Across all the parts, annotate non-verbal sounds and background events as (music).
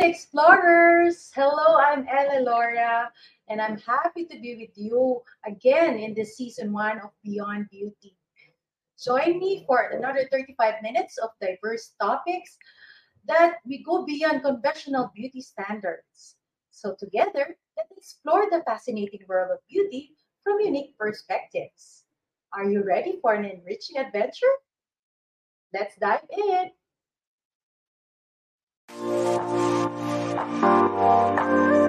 Beauty Explorers! Hello, I'm Ella Laura, and I'm happy to be with you again in the season one of Beyond Beauty. Join me for another 35 minutes of diverse topics that we go beyond conventional beauty standards. So, together, let's explore the fascinating world of beauty from unique perspectives. Are you ready for an enriching adventure? Let's dive in. Thank you.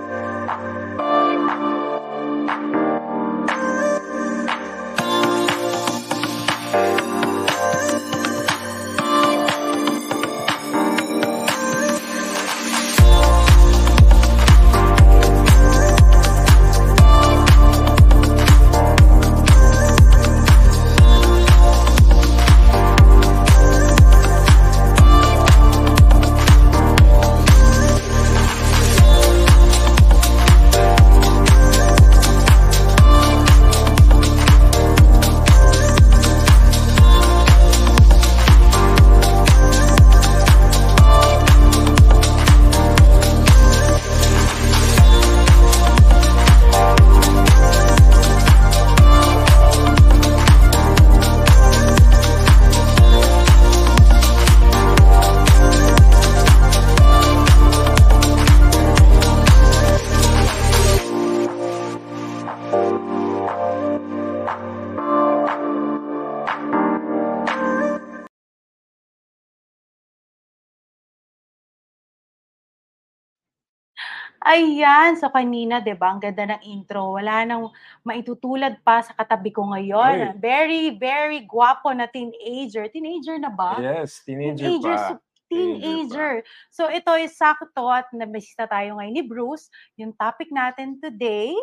Ayan, so kanina, 'di ba, ang ganda ng intro. Wala nang maitutulad pa sa katabi ko ngayon. Ay. Very, very gwapo na teenager. Teenager na ba? Yes, teenager, Teenager, pa. so teenager. So ito is sakto at nabisita tayo ngayon ni Bruce. Yung topic natin today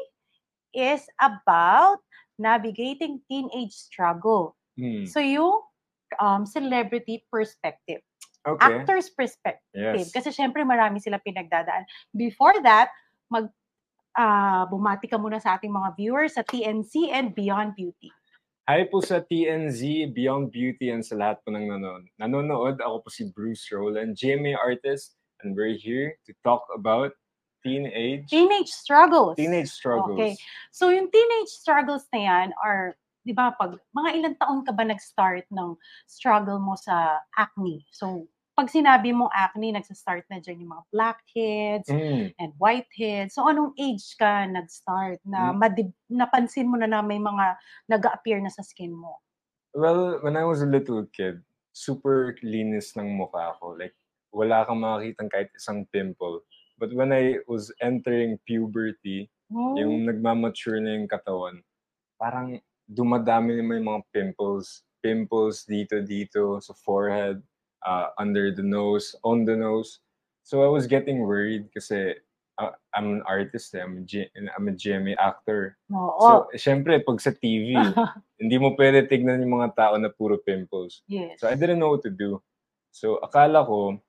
is about navigating teenage struggle. Hmm. So yung um, celebrity perspective Okay. actor's perspective. Yes. Kasi syempre marami sila pinagdadaan. Before that, mag ah, bumati ka muna sa ating mga viewers sa TNC and Beyond Beauty. Hi po sa TNZ, Beyond Beauty, and sa lahat po ng nanon nanonood. Ako po si Bruce Rowland, GMA artist, and we're here to talk about teenage Teenage struggles. teenage struggles. Okay. So yung teenage struggles na yan are, di ba, pag mga ilang taon ka ba nag-start ng struggle mo sa acne? So, pag sinabi mo acne, nagsa-start na dyan yung mga blackheads, Mm. and whiteheads. So, anong age ka nag-start na Hmm. madib- napansin mo na na may mga nag-appear na sa skin mo? Well, when I was a little kid, super linis ng mukha ko. Like, wala kang makakitang kahit isang pimple. But when I was entering puberty, Oh, yung nagmamature na yung katawan, parang dumadami naman yung mga pimples. Pimples dito, dito, sa forehead, uh, under the nose, on the nose. So I was getting worried kasi uh, I'm an artist, eh. I'm, a G- I'm a GMA actor. Oo. So, syempre, pag sa TV, (laughs) hindi mo pwede tignan yung mga tao na puro pimples. yes. So I didn't know what to do. So akala ko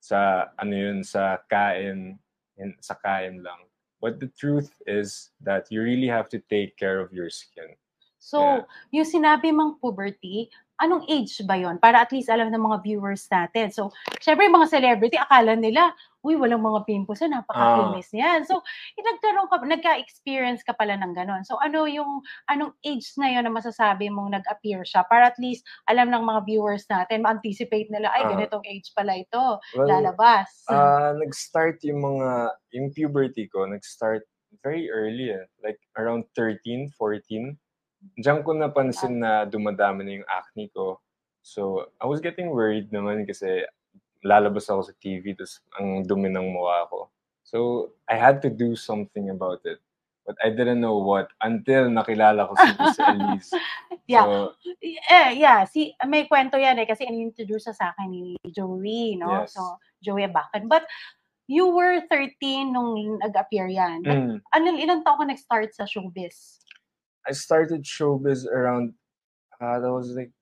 sa ano yun sa kain in, sa kain lang. But the truth is that you really have to take care of your skin. So, Yeah. yung sinabi mong puberty, anong age ba yon Para at least alam ng mga viewers natin. So, syempre yung mga celebrity, akala nila, uy, walang mga pimples na, napaka-kinis niyan. So, nagkaroon ka, nagka-experience ka pala ng ganon. So, ano yung, anong age na yon na masasabi mong nag-appear siya? Para at least alam ng mga viewers natin, ma-anticipate nila, ay, Ah. ganitong age pala ito, Well, lalabas. ah, nag-start yung mga, yung puberty ko, nag-start very early eh. Like around 13, 14. Diyan ko napansin na dumadami na yung acne ko. So, I was getting worried naman kasi lalabas ako sa TV tapos ang dumi ng mukha ko. So, I had to do something about it. But I didn't know what until nakilala ko si Miss (laughs) Elise. Yeah. So, Eh, yeah, si may kwento yan eh kasi in-introduce sa akin ni Joey, no? Yes. So, Joey Abacan. But you were 13 nung nag-appear yan. But mm, ano, ilang taon ka nag-start sa showbiz? I started showbiz around, uh, that was like,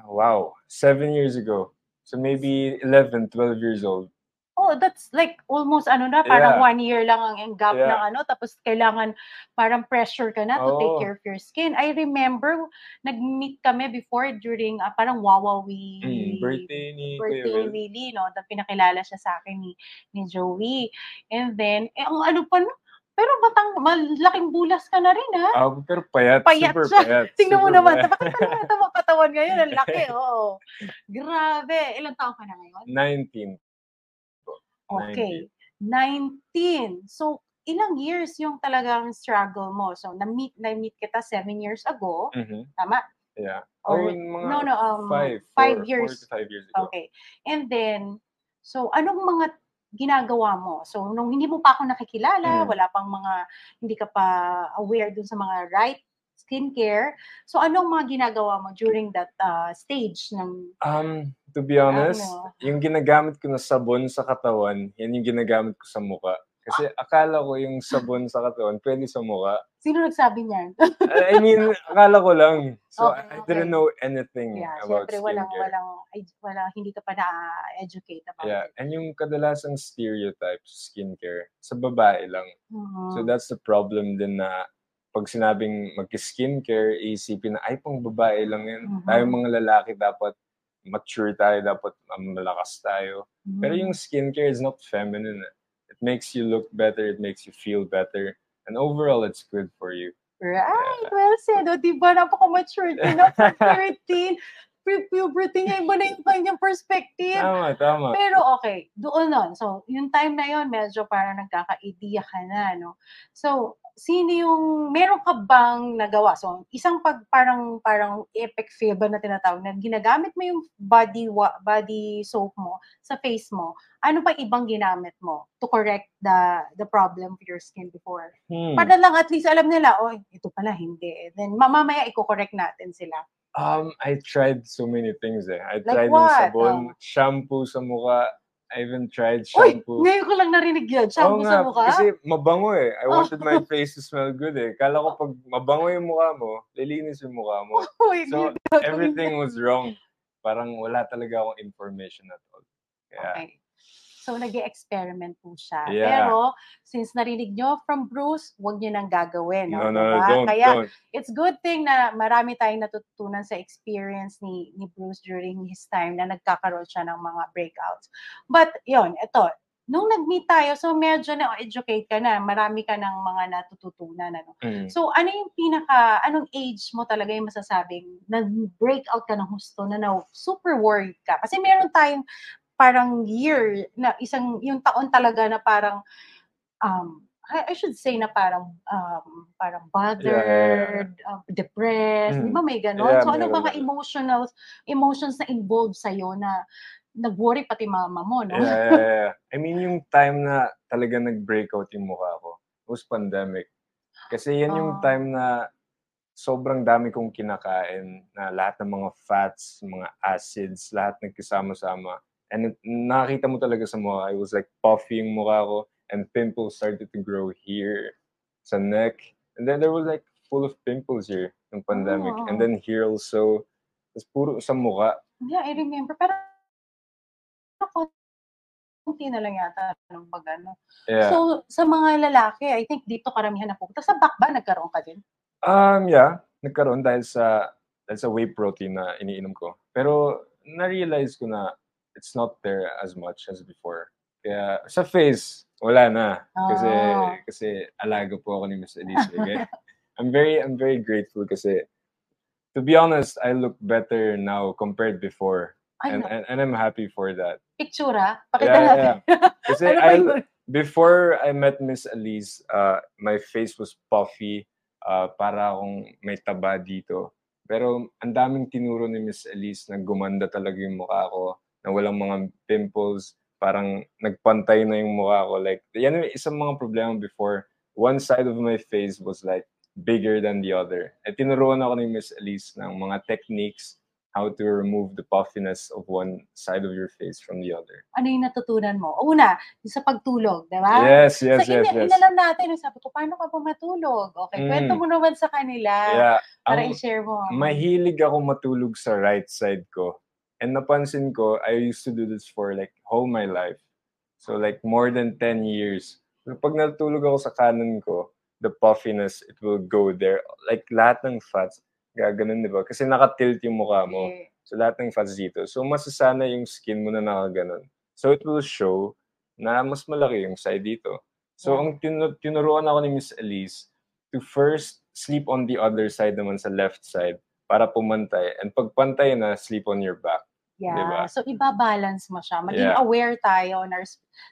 uh, wow, seven years ago. So maybe 11, 12 years old. Oh, that's like almost ano na, parang Yeah. one year lang ang gap Yeah. ng ano, tapos kailangan parang pressure ka na to take Oo. care of your skin. I remember, nag-meet kami before during ah, parang Wawawi Mm, birthday ni birthday Will. really, no? Na pinakilala siya sa akin ni, ni Joey. And then, eh, ang ano pa, no? Pero batang, malaking bulas ka na rin, ha? Ah, pero payat, Payat super siya. payat. Tingnan mo naman, bakit talaga ito mapatawan ngayon? Ang laki, (laughs) oo. Grabe. Ilang taon ka na ngayon? 19. Okay. 19. So, ilang years yung talagang struggle mo? So, na-meet, na-meet kita seven years ago. Mhm. Tama? Yeah. Or- oh, mga no, no, um, five. five four- years. Four to five years ago. Okay. And then, so, anong mga ginagawa mo? So, nung hindi mo pa ako nakikilala, Mm. wala pang mga, hindi ka pa aware dun sa mga right skincare. So, anong mga ginagawa mo during that uh, stage ng Um, to be honest, Ano? yung ginagamit ko na sabon sa katawan, yan yung ginagamit ko sa muka. Kasi akala ko yung sabon sa katawan, pwede sa muka. Sino nagsabi niyan? I mean, akala ko lang. So, Okay, I didn't know anything yeah, about syempre walang skincare. walang walang hindi ka pa na-educate about Yeah, it. and yung kadalasang stereotype sa skincare, sa babae lang. Mhm. So that's the problem din na pag sinabing mag-skincare, isipin na, ay, pang babae lang yan. Mhm. Tayo mga lalaki dapat mature tayo, dapat malakas tayo. Pero Mhm. yung skincare is not feminine. It makes you look better, it makes you feel better. And overall, it's good for you. Right, well said. O, diba, napaka-mature din (laughs) na for 13. Pre-puberty niya, iba na yung kanyang perspective. Tama, tama. Pero okay, doon nun. So, yung time na yon medyo parang nagkaka-idea ka na, no? So, sino yung, meron ka bang nagawa? So, isang pag parang, parang epic fail ba na tinatawag na ginagamit mo yung body, wa- body soap mo sa face mo, ano pa ibang ginamit mo to correct the the problem of your skin before? Hmm. Para lang at least alam nila, oh, ito pala hindi. Then mamamaya i-correct natin sila. Um, I tried so many things eh. I Like tried what? yung sabon, Oh. shampoo sa mukha. I even tried Uy, shampoo. ngayon ko lang narinig yun. Shampoo Oo sa nga, mukha? Kasi mabango eh. I Oh. wanted my (laughs) face to smell good eh. Kala ko pag mabango yung mukha mo, lilinis yung mukha mo. (laughs) Uy, So, Everything was wrong. Parang wala talaga akong information at all. Kaya, Okay. So, nag experiment po siya. Yeah. Pero, since narinig nyo from Bruce, huwag nyo nang gagawin. No? no, no, no, Diba? don't, Kaya, don't. it's good thing na marami tayong natutunan sa experience ni, ni Bruce during his time na nagkakaroon siya ng mga breakouts. But, yon ito, nung nag-meet tayo, so medyo na-educate ka na, marami ka ng mga natututunan. Ano? Mm. So, ano yung pinaka, anong age mo talaga yung masasabing nag-breakout ka ng husto na, na super worried ka? Kasi meron tayong parang year na isang, yung taon talaga na parang, um, I, I should say na parang, um, parang bothered, um, depressed, di Mm. ba may ganon? Yeah, so, ano meron, mga emotional, emotions na involved sa'yo na nag-worry pati mama mo, no? Yeah, yeah, (laughs) yeah. I mean, yung time na talaga nag-breakout yung mukha ko, was pandemic. Kasi yan yung time na sobrang dami kong kinakain na lahat ng mga fats, mga acids, lahat nagkasama-sama. And it- nakakita mo talaga sa mukha, I was like puffy yung mukha ko and pimples started to grow here sa neck. And then there was like full of pimples here ng pandemic. Ah. And then here also, tas puro sa mukha. Yeah, I remember. Pero, konti na lang yata ng pag ano. Yeah. So, sa mga lalaki, I think dito karamihan na pupunta. Sa back ba, nagkaroon ka din? Um, yeah, nagkaroon dahil sa dahil sa whey protein na iniinom ko. Pero na-realize ko na it's not there as much as before. Kaya sa face, wala na. Kasi Ah. kasi alaga po ako ni Miss Elise. Kaya (laughs) I'm very I'm very grateful kasi to be honest, I look better now compared before. And, and, and I'm happy for that. Picture, ha? Pakita Yeah, natin. Kasi (laughs) ano I, before I met Miss Elise, uh, my face was puffy, uh, para akong may taba dito. Pero ang daming tinuro ni Miss Elise na gumanda talaga yung mukha ko, na walang mga pimples, parang nagpantay na yung mukha ko. Like, yan yung isang mga problema before. One side of my face was like bigger than the other. At tinuruan ako ni Miss Elise ng mga techniques how to remove the puffiness of one side of your face from the other. Ano yung natutunan mo? Una, yung sa pagtulog, di ba? Yes, yes, so, yes, ina- yes. inalam natin, sabi ko, paano ka pa matulog? Okay, Mm. kwento mo naman sa kanila Yeah, para ang i-share mo. mahilig ako matulog sa right side ko. And napansin ko, I used to do this for like whole my life. So like more than 10 years. So pag natulog ako sa kanan ko, the puffiness, it will go there. Like lahat ng fats, gaganon, di ba? Kasi nakatilt yung mukha mo. So lahat ng fats dito. So masasana yung skin mo na nakaganon. So it will show na mas malaki yung side dito. So Yeah. ang tinu- tinuruan ako ni Miss Elise to first sleep on the other side naman sa left side para pumantay. And pag pantay na, sleep on your back. Yeah. Diba? So, iba-balance mo siya. Maging Yeah. aware tayo on our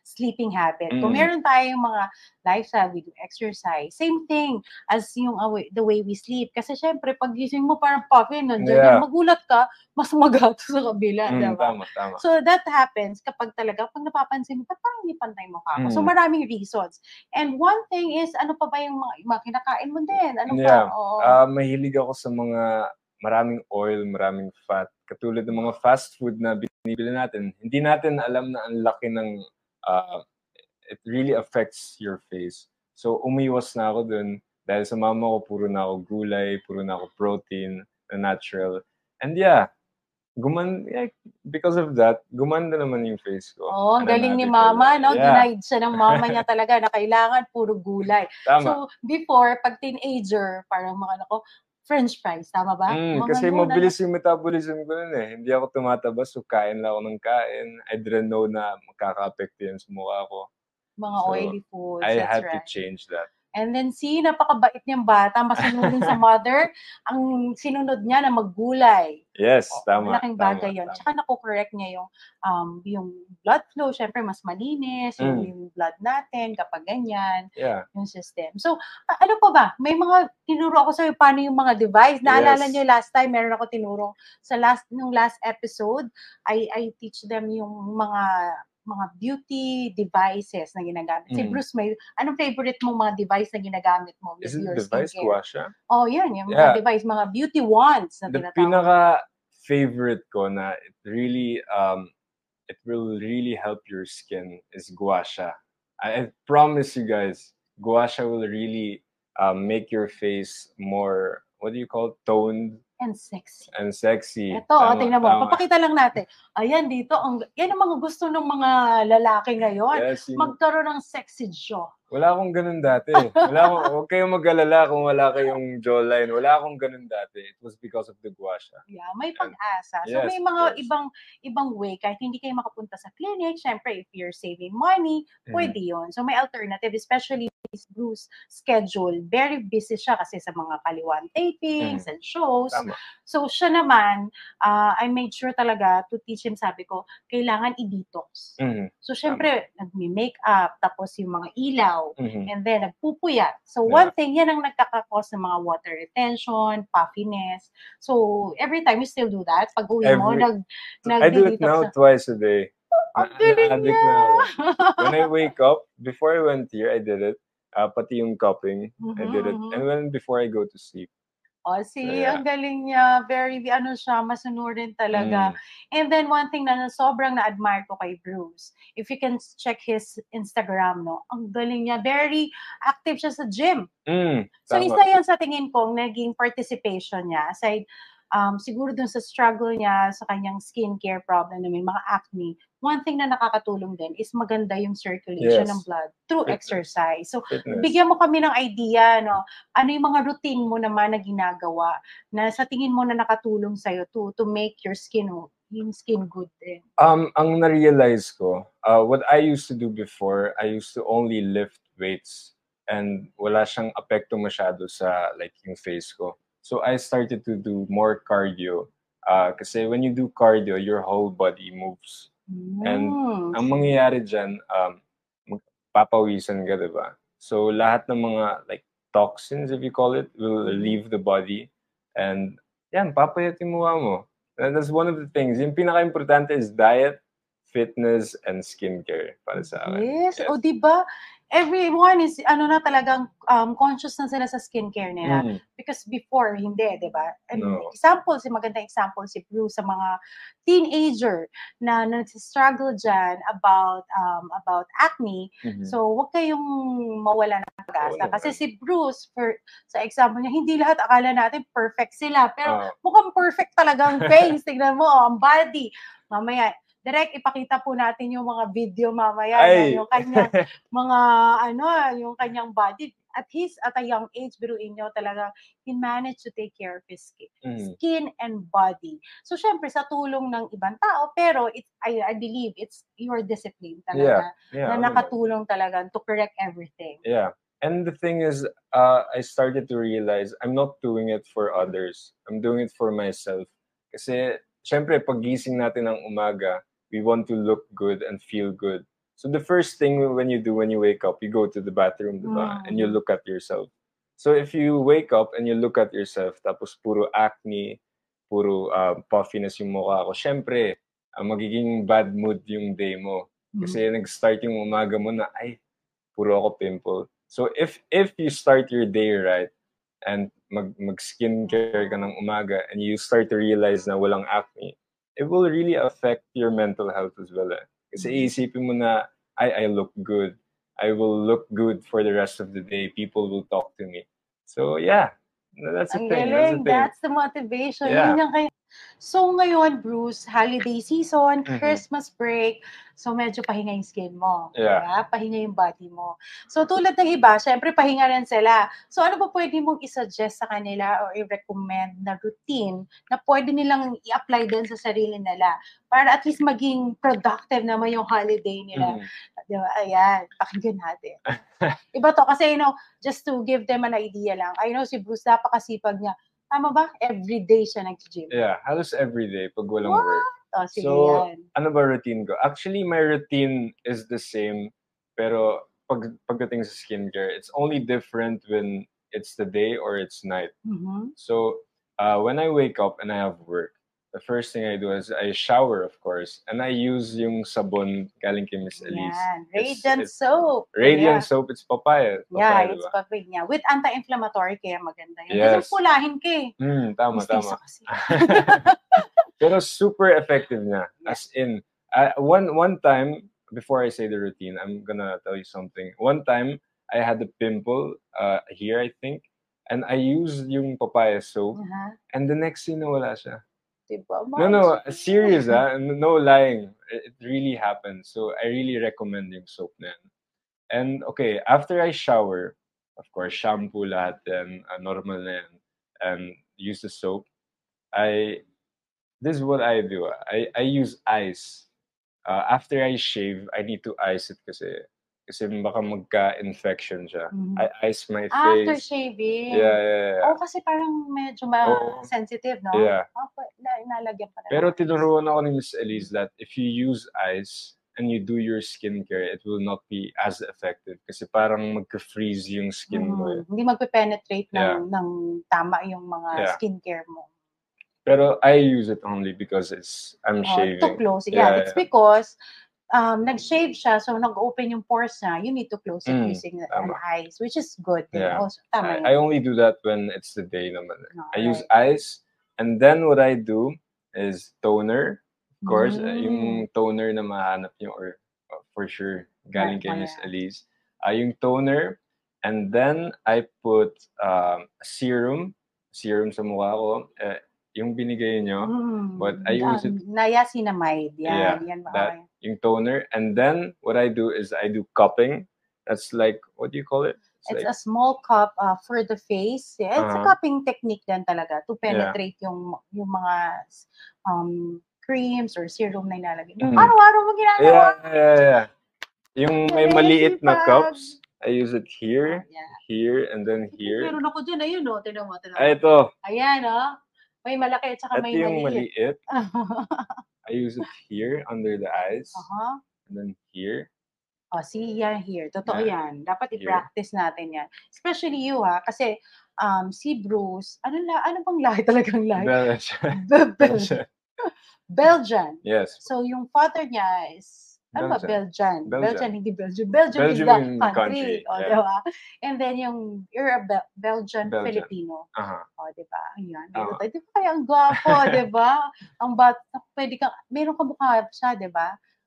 sleeping habit. Kung Mm. meron tayong mga lifestyle, we do exercise. Same thing as yung awa- the way we sleep. Kasi syempre, pag gising mo parang puffy, nandiyan Yeah. yan, magulat ka, mas magato sa kabila. Mm, diba? tama, tama. So that happens kapag talaga, pag napapansin mo, parang hindi pantay mo ka So Mm. maraming reasons. And one thing is, ano pa ba yung mga, mga kinakain mo din? Ano Yeah. pa? Oo. Ah, mahilig ako sa mga maraming oil, maraming fat. Katulad ng mga fast food na binibili natin. Hindi natin alam na ang laki ng ah, it really affects your face. So umiwas na ako dun dahil sa mama ko puro na ako gulay, puro na ako protein na natural. And yeah, guman yeah, because of that, gumanda naman yung face ko. Oh, ang I'm galing ni mama, no? Yeah, Denied siya ng mama niya (laughs) talaga na kailangan puro gulay. tama. So, before, pag teenager, parang mga ano ko, french fries, tama ba? Mm, Mga kasi mabilis yung metabolism ko nun eh. Hindi ako tumataba, so kain lang ako ng kain. I didn't know na makaka-apekto yun sa mukha ko. Mga So, oily foods, I had to right. change that. And then, si, napakabait niyang bata, masunodin sa (laughs) mother, ang sinunod niya na maggulay. Yes, Oo, tama. Malaking tama, bagay yun. tama. Tsaka naku-correct niya yung, um, yung blood flow. Siyempre, mas malinis yung, Mm. yung blood natin kapag ganyan, Yeah. yung system. So, a- ano pa ba? May mga tinuro ako sa'yo paano yung mga device. Naalala Yes. niyo last time, meron ako tinuro sa last, nung last episode, I, I teach them yung mga mga beauty devices na ginagamit. Si Mm. Bruce, may, anong favorite mong mga device na ginagamit mo Is it device ko siya? Oh, yan, yung Yeah. mga device, mga beauty wands na The tinatawag. pinaka-favorite ko na it really, um, it will really help your skin is gua sha. I, I promise you guys, gua sha will really um, make your face more, what do you call it? toned And sexy. and sexy. Ito, oh, Tama, tingnan mo. tama. Papakita lang natin. Ayan, dito. Ang, yan ang mga gusto ng mga lalaki ngayon. Yes, yung- Magkaroon ng sexy jaw. Wala akong ganun dati. Wala akong, (laughs) huwag kayong mag-alala kung wala kayong jawline. Wala akong ganun dati. It was because of the gua sha. Yeah, may pag-asa. So Yes, may mga ibang ibang way kahit hindi kayo makapunta sa clinic, syempre if you're saving money, Mhm. pwede 'yon. So may alternative especially this Bruce schedule. Very busy siya kasi sa mga kaliwan tapings and shows. Mm-hmm. Tama. So siya naman, ah, I made sure talaga to teach him, sabi ko, kailangan i-detox. Mhm. So syempre, nagmi-makeup, tapos yung mga ilaw, Mhm. and then nagpupuyat. So Yeah. one thing, yan ang nagkakakos ng mga water retention, puffiness. So every time you still do that, pag uwi mo, Every- nag, nag I do it now twice a day. Ang galing niya! When I wake up, before I went here, I did it. Uh, pati yung cupping, I did it. Mhm, And when before I go to sleep. oh, see, Yeah. ang galing niya. Very, ano siya, masunurin talaga. Mm. And then one thing na sobrang na-admire ko kay Bruce, if you can check his Instagram, no, ang galing niya. Very active siya sa gym. Mm, So tama. isa yan sa tingin ko naging participation niya aside um, siguro dun sa struggle niya sa kanyang skincare problem na may mga acne. One thing na nakakatulong din is maganda yung circulation Yes. ng blood through Fitness. exercise. So Fitness. bigyan mo kami ng idea no. Ano yung mga routine mo naman na ginagawa na sa tingin mo na nakatulong sa to to make your skin yung skin good din. Um, ang na-realize ko, uh, what I used to do before, I used to only lift weights and wala siyang apekto masyado sa like yung face ko. So I started to do more cardio. Uh, kasi when you do cardio, your whole body moves. And Mm. Ang mangyayari dyan, um, mag- papawisan ka, di ba? So, lahat ng mga, like, toxins, if you call it, will leave the body. And, yan, papayatin mo mo. And that's one of the things. Yung pinaka-importante is diet, fitness, and skincare para sa akin. Yes. O, di ba? Everyone is, ano na talagang um, conscious na sila sa skincare nila. Mm. Because before, hindi, di ba? And No. Example, si magandang example si Bruce sa mga teenager na nagsistruggle dyan about um, about acne. Mhm. So, wag kayong mawala ng pag-asa. Kasi si Bruce, for, sa example niya, hindi lahat akala natin perfect sila. Pero Ah, mukhang perfect talaga ang face. Tignan mo, ang body. Mamaya, direct ipakita po natin yung mga video mamaya. ay! Yung kanyang (laughs) mga, ano, yung kanyang body. At his, at a young age, biruin nyo talaga, he managed to take care of his skin, Mm. skin and body. So, syempre, sa tulong ng ibang tao, pero it's, I, I believe it's your discipline talaga Yeah, na oo naman. nakatulong talaga to correct everything. Yeah. And the thing is, uh, I started to realize I'm not doing it for others. I'm doing it for myself. Kasi, syempre, pag gising natin ng umaga, we want to look good and feel good. So the first thing when you do when you wake up, you go to the bathroom, diba? And you Mm. look at yourself. So if you wake up and you look at yourself, tapos puro acne, puro uh, puffiness yung mukha ko, syempre, uh, magiging bad mood yung day mo. Kasi nag-start yung umaga mo na, ay, puro ako pimple. So if if you start your day right and mag mag-skincare ka ng umaga and you start to realize na walang acne, it will really affect your mental health as well. Eh. Kasi Mhm. iisipin mo na, I, I look good. I will look good for the rest of the day. People will talk to me. So yeah, that's the Ang thing. That's the thing. That's the motivation. Yeah. So ngayon, Bruce, holiday season, Mhm. Christmas break, so medyo pahinga yung skin mo. Yeah. diba? Pahinga yung body mo. So tulad ng iba, syempre pahinga rin sila. So ano ba pwede mong isuggest sa kanila or i-recommend na routine na pwede nilang i-apply din sa sarili nila para at least maging productive naman yung holiday nila. Mm. Di ba? Ayan, pakinggan natin. (laughs) Iba to, kasi you know, just to give them an idea lang. I know si Bruce, napakasipag niya. Tama ba? Everyday siya nag-gym. Yeah, halos every day pag walang What? work. Oh, sige So, yan. ano ba routine ko? Actually, my routine is the same. Pero pag, pagdating sa skincare, it's only different when it's the day or it's night. Mhm. So, uh, when I wake up and I have work, the first thing I do is I shower, of course, and I use yung sabon galing kay Miss Elise. It's- Radiant it's soap. Radiant Yeah. soap, it's papaya. Yeah, papaya it's diba? papaya. With anti-inflammatory, kaya maganda yun. Yes. Kasi pulahin ka eh. Mm, tama, Mistisa tama. kasi. (laughs) Pero super effective na. Yeah. As in, uh, one one time, before I say the routine, I'm gonna tell you something. One time, I had a pimple uh, here, I think, and I used yung papaya soap, Aha. and the next thing, nawala siya. Diba? No, no, serious ah. No lying. It really happened. So I really recommend yung soap na yan. And okay, after I shower, of course, shampoo lahat yan, ah, normal na yan, and use the soap, I, this is what I do. ah. I, I use ice. Uh, after I shave, I need to ice it kasi, kasi baka magka-infection siya. Mhm. I ice my After face. shaving. Yeah, yeah, yeah. Oh, kasi parang medyo ma-sensitive, no? Yeah. Oh, na- nalagyan pa na. Pero tinuruan ako ni Miss Elise that if you use ice and you do your skincare, it will not be as effective kasi parang magka-freeze yung skin mo. eh. Hindi magpe-penetrate ng, Yeah. ng tama yung mga Yeah. skincare mo. Pero I use it only because it's I'm Oh, shaving. to close. Yeah, Yeah, it's yeah. because um, nag-shave siya, so nag-open yung pores niya. You need to close it Mm, using an tama. ice, which is good. Yeah. Also, tama I, I only do that when it's the day naman. eh. No, I use right. ice and then what I do is toner. Of course, uh, Mm. yung toner na mahanap niyo or uh, for sure galing kay Yeah, Miss yeah. Elise. Uh, yung toner and then I put um, serum, serum sa mukha ko. Eh, yung binigay niyo, Mm. but I use it- Um, niacinamide. Yan, yan ba? that- yung toner. And then what I do is I do cupping. That's like, what do you call it? It's like, a small cup uh, for the face. Yeah, it's a Uh-huh. cupping technique din talaga to penetrate yung yung mga um, creams or serum na ilalagay. Mhm. Araw-araw mo ginagawa. yeah, yeah, yeah. Yung may maliit na cups, I use it here, Yeah. here, and then here. Meron ako dyan, ayun o. Tinan mo, tinan mo. Ay, ito. Ayan o. May malaki at saka Ito may yung maliit. maliit. (laughs) I use it here, under the eyes, Aha. and then here. Oh, see yan here. Totoo Yeah. yan. Dapat i-practice natin yan. Especially you ha, kasi um, si Bruce, ano la, ano bang lahi (laughs) talagang lahi? Belgian. Be- Bel- Belgian. Belgian. Yes. So yung father niya is ano ba, Belgian. Belgian. Belgian, hindi Belgian. Belgium, Belgium is the country. country, O, yeah. di ba? And then yung, you're a Bel- Belgian, Belgian. Filipino. Aha. O, di ba? Ayan. Tama. Di ba kaya ang gwapo, di ba? Ang bat, pwede kang, meron ka mukha siya, di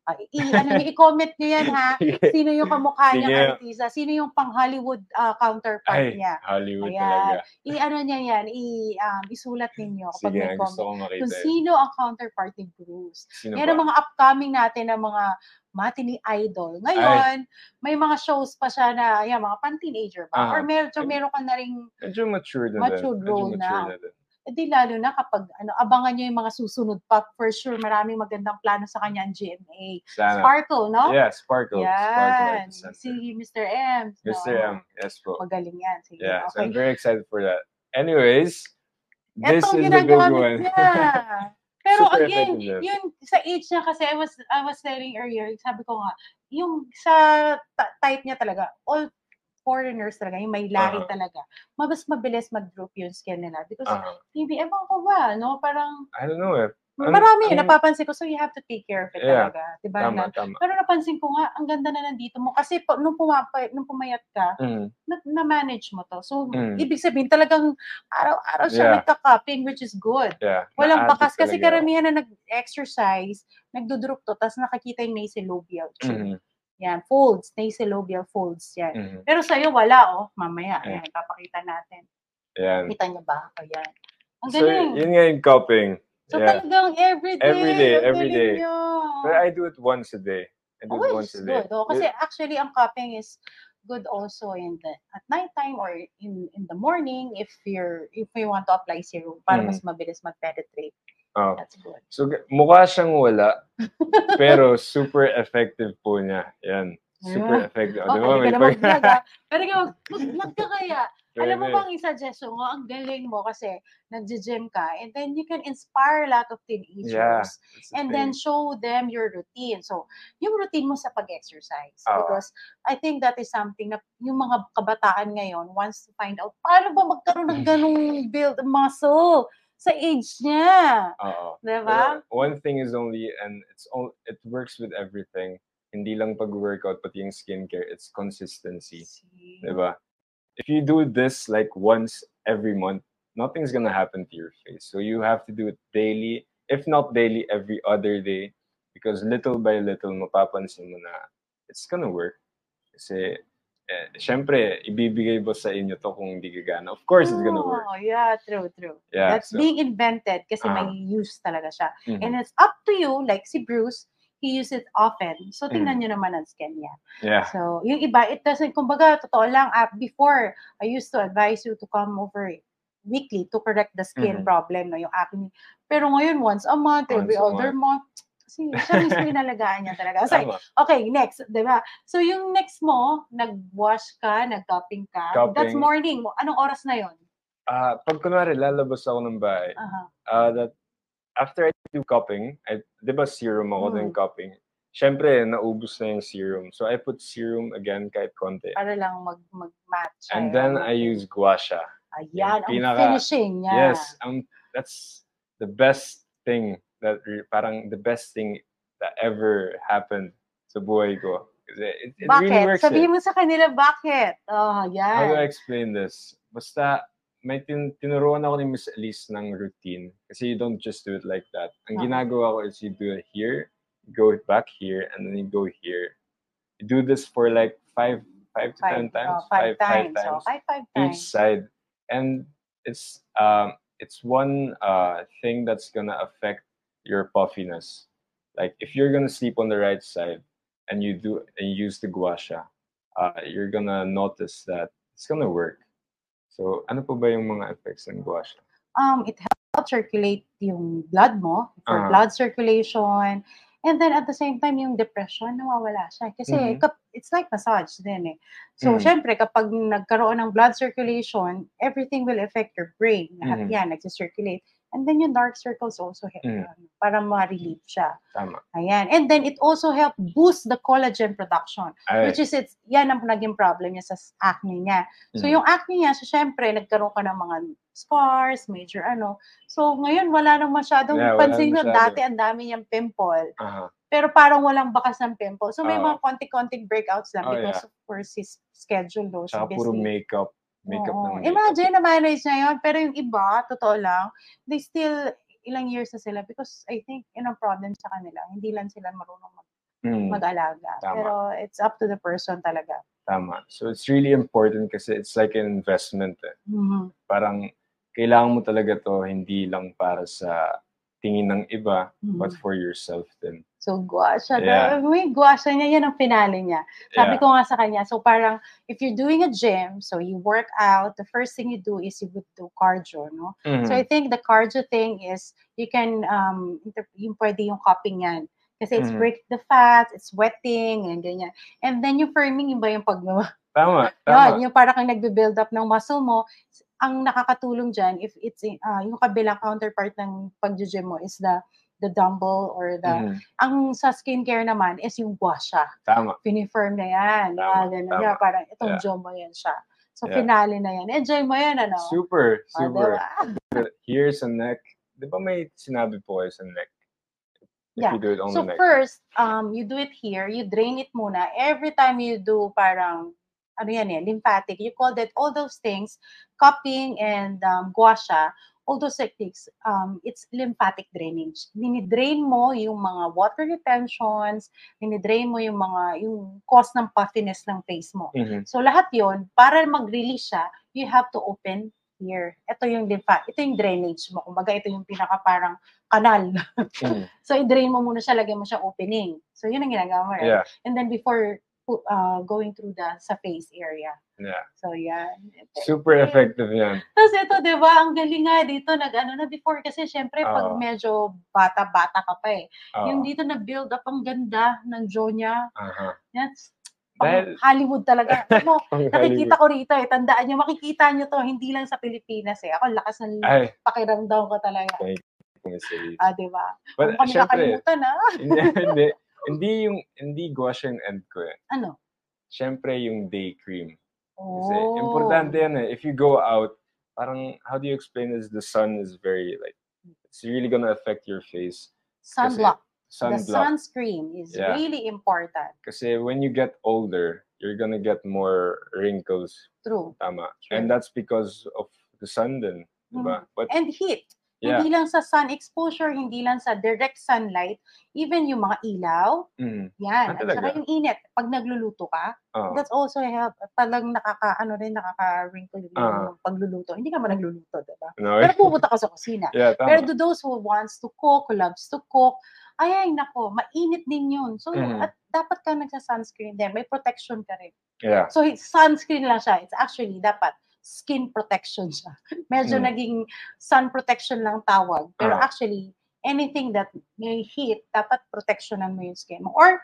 Ah, i, ano niyo, i-comment niyo yan ha. (laughs) Sino yung kamukha niya, artista? Sino yung pang Hollywood ah, counterpart Ay, niya? Hollywood Ayan. talaga. I-ano niya yan, i, um, isulat ninyo kapag Sige, may gusto comment. ko makita. Kung sino ang counterpart ni Bruce. Sino Yan ba? ang mga upcoming natin na mga matinee idol. Ngayon, may mga shows pa siya na, yan, mga pan-teenager ba? Ah. Or medyo meron ka na rin, Medyo mature na Matured din. role Medyo na. mature na din. Edi lalo na kapag, ano, abangan nyo yung mga susunod pa. For sure, maraming magandang plano sa kanya ang GMA. Sana. Sparkle, no? Yeah, Sparkle. Sparkle Yan. center. Si Mr. M. Mr. no? M. Yes po. Magaling yan. Sige, Yeah, so okay. I'm very excited for that. Anyways, this Etong is the big one. niya. (laughs) Pero Super again, effective yun sa age niya kasi I was I was telling earlier, sabi ko nga, yung sa type niya talaga, all foreigners talaga, yung may lahi Uh-huh. talaga, mas mabilis mag-droop yung skin nila. Because Aha. maybe, ewan ko ba, no? Parang, I don't know eh. Ano- marami, ano- napapansin ko, so you have to take care of it Yeah. talaga. Diba? Tama, Na- tama. pero napansin ko nga, ang ganda na nandito mo. Kasi pa, nung, pumapa, nung pumayat ka, Mm. na, na-manage mo to. So, Mm. ibig sabihin, talagang araw-araw siya Yeah. nagka-cupping, which is good. Yeah. Walang na-add bakas kasi karamihan na nag-exercise, nagdudrop to, tapos nakikita yung nasolabial. Mhm, Yan, folds, nasolabial folds yan. mhm. Pero sa'yo, wala oh. Mamaya, Yeah. ayan, papakita natin. Yan. Kita niyo ba? Ayan. Ang So, galing. yun nga yung cupping. So, yeah. talagang everyday. Everyday, ang everyday. galing niyo. But I do it once a day. I do Oh, it once a day. good. Oh, kasi actually, ang cupping is good also in the at nighttime or in in the morning if you're if you want to apply serum para Mm. mas mabilis mag-penetrate. Oh. That's good. So, mukha siyang wala, pero super effective po niya. Yan. Super Yeah. effective. Oh, di ba? ka May pag-. Pero ikaw, mag-vlog ka kaya. Alam mo bang i-suggestion mo, ang galing mo kasi nag-gym ka and then you can inspire a lot of teenagers Yeah. The and thing. then show them your routine. So, yung routine mo sa pag-exercise. Oo. Because I think that is something na yung mga kabataan ngayon wants to find out, paano ba magkaroon ng ganong build muscle sa age niya? Oo. Diba? Pero one thing is only, and it's all, it works with everything. Hindi lang pag-workout, pati yung skincare, it's consistency. See? Diba? If you do this like once every month, nothing's gonna happen to your face. So you have to do it daily, if not daily, every other day. Because little by little, mapapansin mo na it's gonna work. Kasi, eh, syempre, ibibigay ba sa inyo to kung hindi gagana? Of course, it's gonna work. Oh, yeah, true, true. Yeah. That's so, being invented kasi Ah. may use talaga siya. mhm. And it's up to you, like si Bruce, he uses it often. So, Mm. tingnan nyo naman ang skin niya. yeah. So, yung iba, it doesn't, kumbaga, totoo lang, uh, before, I used to advise you to come over weekly to correct the skin Mhm. problem, no, yung acne. Pero ngayon, once a month, every Once other month, kasi siya mismo inalagaan niya talaga. So, okay, next, di ba? So, yung next mo, nag-wash ka, nag-cupping ka, that's Cupping. morning. Anong oras na yon? Ah, pag kunwari, lalabas ako ng bahay, Aha. uh, that after I do cupping, I, di ba serum ako Mm. ng cupping? Siyempre, naubos na yung serum. So I put serum again kahit konti. Para lang mag, mag-match. And then I use gua sha. Ayan, ang pinaka- finishing niya. Yes, um, that's the best thing that parang the best thing that ever happened sa buhay ko. It, it bakit? really works. eh. Sabihin mo sa kanila, bakit? Oh, How do I explain this? Basta may tin tinuruan ako ni Miss Elise ng routine. Kasi you don't just do it like that. Ang Ah. ginagawa ko is you do it here, you go back here, and then you go here. You do this for like five, five to ten times. oh, five, times. Oh, five, five each times. side. And it's um it's one uh thing that's gonna affect your puffiness. Like if you're gonna sleep on the right side and you do and you use the gua sha, uh, you're gonna notice that it's gonna work. So ano po ba yung mga effects ng gua sha? Um, it helps circulate yung blood mo for Ah. blood circulation. And then at the same time, yung depression, nawawala siya. Kasi Mhm. kap- it's like massage din eh. So, Mhm. syempre, kapag nagkaroon ng blood circulation, everything will affect your brain. Lahat Mhm. yan, nagsisirculate. And then yung dark circles also help, Mm. para ma-relieve siya. Tama. Ayan. And then it also help boost the collagen production, Ay, which is it's yan ang naging problem niya sa acne niya. So mm. yung acne niya, so syempre nagkaroon ka ng mga scars, major ano. So ngayon wala nang masyadong Yeah, pansin masyado. dati ang dami niyang pimple, Aha. pero parang walang bakas ng pimple. So may Oo. mga konti-konting breakouts lang Oh, because yeah. of course his schedule no, Tsaka puro busy. makeup. Makeup Oo. ng makeup. Imagine na manage na yun, pero yung iba, totoo lang, they still ilang years na sila because I think yun ang problem sa kanila. Hindi lang sila marunong mag- Mm, mag-alaga. Tama. Pero it's up to the person talaga. tama. So it's really important kasi it's like an investment. Eh. Mhm. Parang kailangan mo talaga to hindi lang para sa tingin ng iba, but Mhm. for yourself din. So, guasha. Yeah. May guasha niya, yan ang finale niya. Sabi Yeah. ko nga sa kanya, so parang, if you're doing a gym, so you work out, the first thing you do is you would do cardio, no? Mhm. So I think the cardio thing is you can um yung pwede yung cupping yan. Kasi it's Mhm. break the fat, it's sweating, and ganyan. And then yung firming, yung ba yung pag (laughs) Tama, yun, tama. yung parang kang nagbe-build up ng muscle mo, ang nakakatulong dyan, if it's, ah, yung kabilang counterpart ng pag-gym mo is the the dumbbell or the, Mhm. ang sa skincare naman is yung guasha. Tama. Pinifirm na yan. Tama, Ah, ganun tama. yan. Parang itong Yeah. job mo yan siya. So, Yeah. finale na yan. Enjoy mo yan, ano? Super, Ah, super. diba? (laughs) Here sa neck, di ba may sinabi po kayo sa neck? If Yeah. you do it on So the neck. first, um, you do it here, you drain it muna. Every time you do parang, ano yan eh, lymphatic, you call that, all those things, cupping and um, gua sha, all those techniques, um, it's lymphatic drainage. Dinidrain mo yung mga water retentions, dinidrain mo yung mga, yung cause ng puffiness ng face mo. Mhm. So lahat yon para mag-release siya, you have to open here. Ito yung lympha, ito yung drainage mo. Kumbaga ito yung pinaka parang kanal. Mhm. (laughs) So, i-drain mo muna siya, lagyan mo siya opening. So, yun ang ginagawa mo, right? Yeah, And then, before uh, going through the sa face area. yeah. So, yan. Super effective yan. Tapos ito, di ba, ang galing nga dito, nag-ano na before, kasi syempre, pag Oo. medyo bata-bata ka pa eh. Oo. Yung dito na-build up, ang ganda ng jaw niya. Yan, pang Dahil- Hollywood talaga. (laughs) Ano, Ang nakikita ko rito eh, tandaan nyo, makikita nyo to, hindi lang sa Pilipinas eh. Ako, lakas ng Ay, pakiramdam ko talaga. Miss Elise. Ah, di ba? But Huwag kami syempre, nakalimutan, ah. hindi, hindi, hindi yung, hindi siya yung end ko eh. Ano? Syempre yung day cream. Kasi Oh. importante yan eh. If you go out, parang, how do you explain this? The sun is very, like, it's really gonna affect your face. Kasi Sunblock. the Sunblock. sunscreen is Yeah. really important. Kasi when you get older, you're gonna get more wrinkles. True. Tama. Sure. And that's because of the sun din. Diba? But And heat. Yeah. Hindi lang sa sun exposure, hindi lang sa direct sunlight, even yung mga ilaw, Mm. yan. Ah, At saka yung init, pag nagluluto ka, Oo. that's also help. Talang nakaka, ano rin, nakaka-wrinkle rin yung pagluluto. Hindi ka man nagluluto, diba? No? Pero pupunta ka sa kusina. yeah, tama. Pero to those who wants to cook, loves to cook, ay, ay, nako, mainit din yun. So, Mhm. at dapat ka nagsa-sunscreen din. May protection ka rin. yeah. So, sunscreen lang siya. It's actually dapat skin protection siya. (laughs) Medyo Mm. naging sun protection lang tawag. Pero Ah. actually, anything that may heat, dapat protectionan mo yung skin mo. Or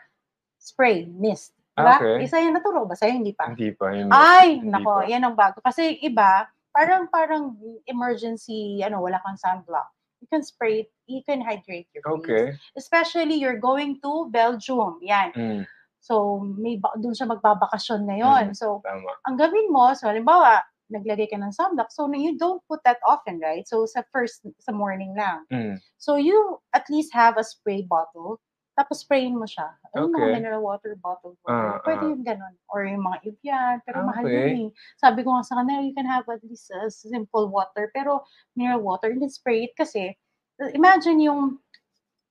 spray, mist. Diba? Ah, Okay. Isa yan, naturo ba sa'yo? Hindi pa. Hindi pa. Yun, Ay, hindi nako, pa. yan ang bago. Kasi iba, parang parang emergency, ano, wala kang sunblock. You can spray it, you can hydrate your face. Okay. Especially you're going to Belgium. Yan. Mm, So, may ba- doon siya magbabakasyon ngayon. Mm. So, tama. ang gawin mo, so halimbawa, naglagay ka ng sunblock, so you don't put that often, right? So, sa first, sa morning lang. Mm, So, you at least have a spray bottle, tapos sprayin mo siya. Mga Okay. mineral water bottle. Ah, Pwede ah. yung ganun. Or yung mga Evian, pero mahal Okay. yun eh. Sabi ko nga sa kanila, you can have at least a simple water, pero mineral water, and then spray it kasi, imagine yung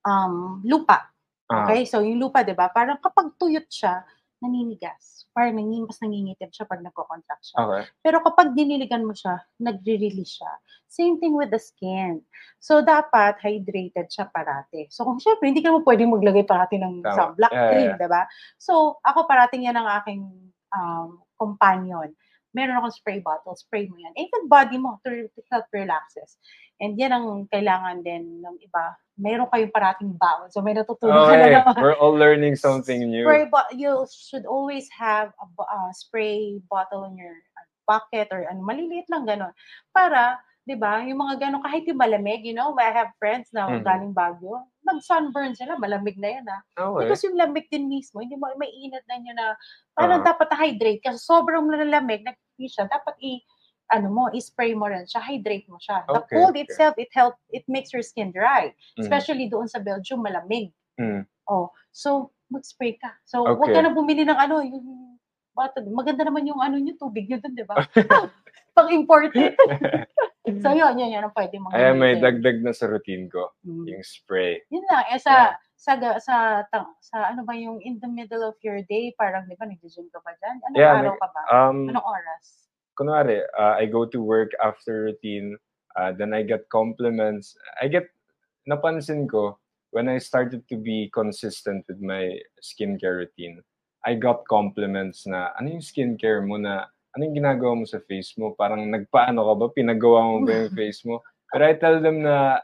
um, lupa. ah, Okay? So, yung lupa, di ba? Parang kapag tuyot siya, naninigas. Parang nanging, mas nangingitim siya pag nagko-contract siya. Okay. Pero kapag diniligan mo siya, nagre-release siya. Same thing with the skin. So, dapat hydrated siya parati. So, kung syempre, hindi ka naman pwedeng maglagay parati ng Tama. sunblock Yeah, cream, yeah. di ba? So, ako parating yan ang aking um, companion. Meron akong spray bottle, spray mo yan. Even body mo to, to help relaxes. And yan ang kailangan din ng iba. Meron kayong parating baon. So, may natutunan ka na Okay. naman. We're all learning something new. Spray bo- you should always have a uh, spray bottle in your uh, pocket or ano, maliliit lang ganon. Para 'di ba? Yung mga gano'n, kahit yung malamig, you know, I have friends na Mhm. galing Baguio, nag-sunburn sila, malamig na yan, ah. Okay. Because yung lamig din mismo, hindi mo may init na niya na parang Oo. dapat na-hydrate kasi sobrang lalamig, nag siya, dapat i ano mo, i-spray mo rin siya, hydrate mo siya. The Okay, cold okay. itself, it help it makes your skin dry, Mhm. especially doon sa Belgium, malamig. Mm. Oh, so mag-spray ka. So, wag ka Okay. na bumili ng ano, yung bottle. Maganda naman yung ano niyo, tubig niyo doon, 'di ba? (laughs) Pang-imported. (laughs) so, yun, yun, yun ang pwede mong Ayan, may dagdag na sa routine ko. Mm. Yung spray. Yun lang, eh, sa, sa, sa, sa, ano ba yung in the middle of your day, parang, di ba, nag-gym ka ba dyan? Anong Yeah, araw ka ba? Um, Anong oras? kunwari, uh, I go to work after routine, uh, then I get compliments. I get, napansin ko, when I started to be consistent with my skincare routine, I got compliments na, ano yung skincare mo na, ano yung ginagawa mo sa face mo? Parang nagpaano ka ba? Pinagawa mo ba yung (laughs) face mo? But I tell them na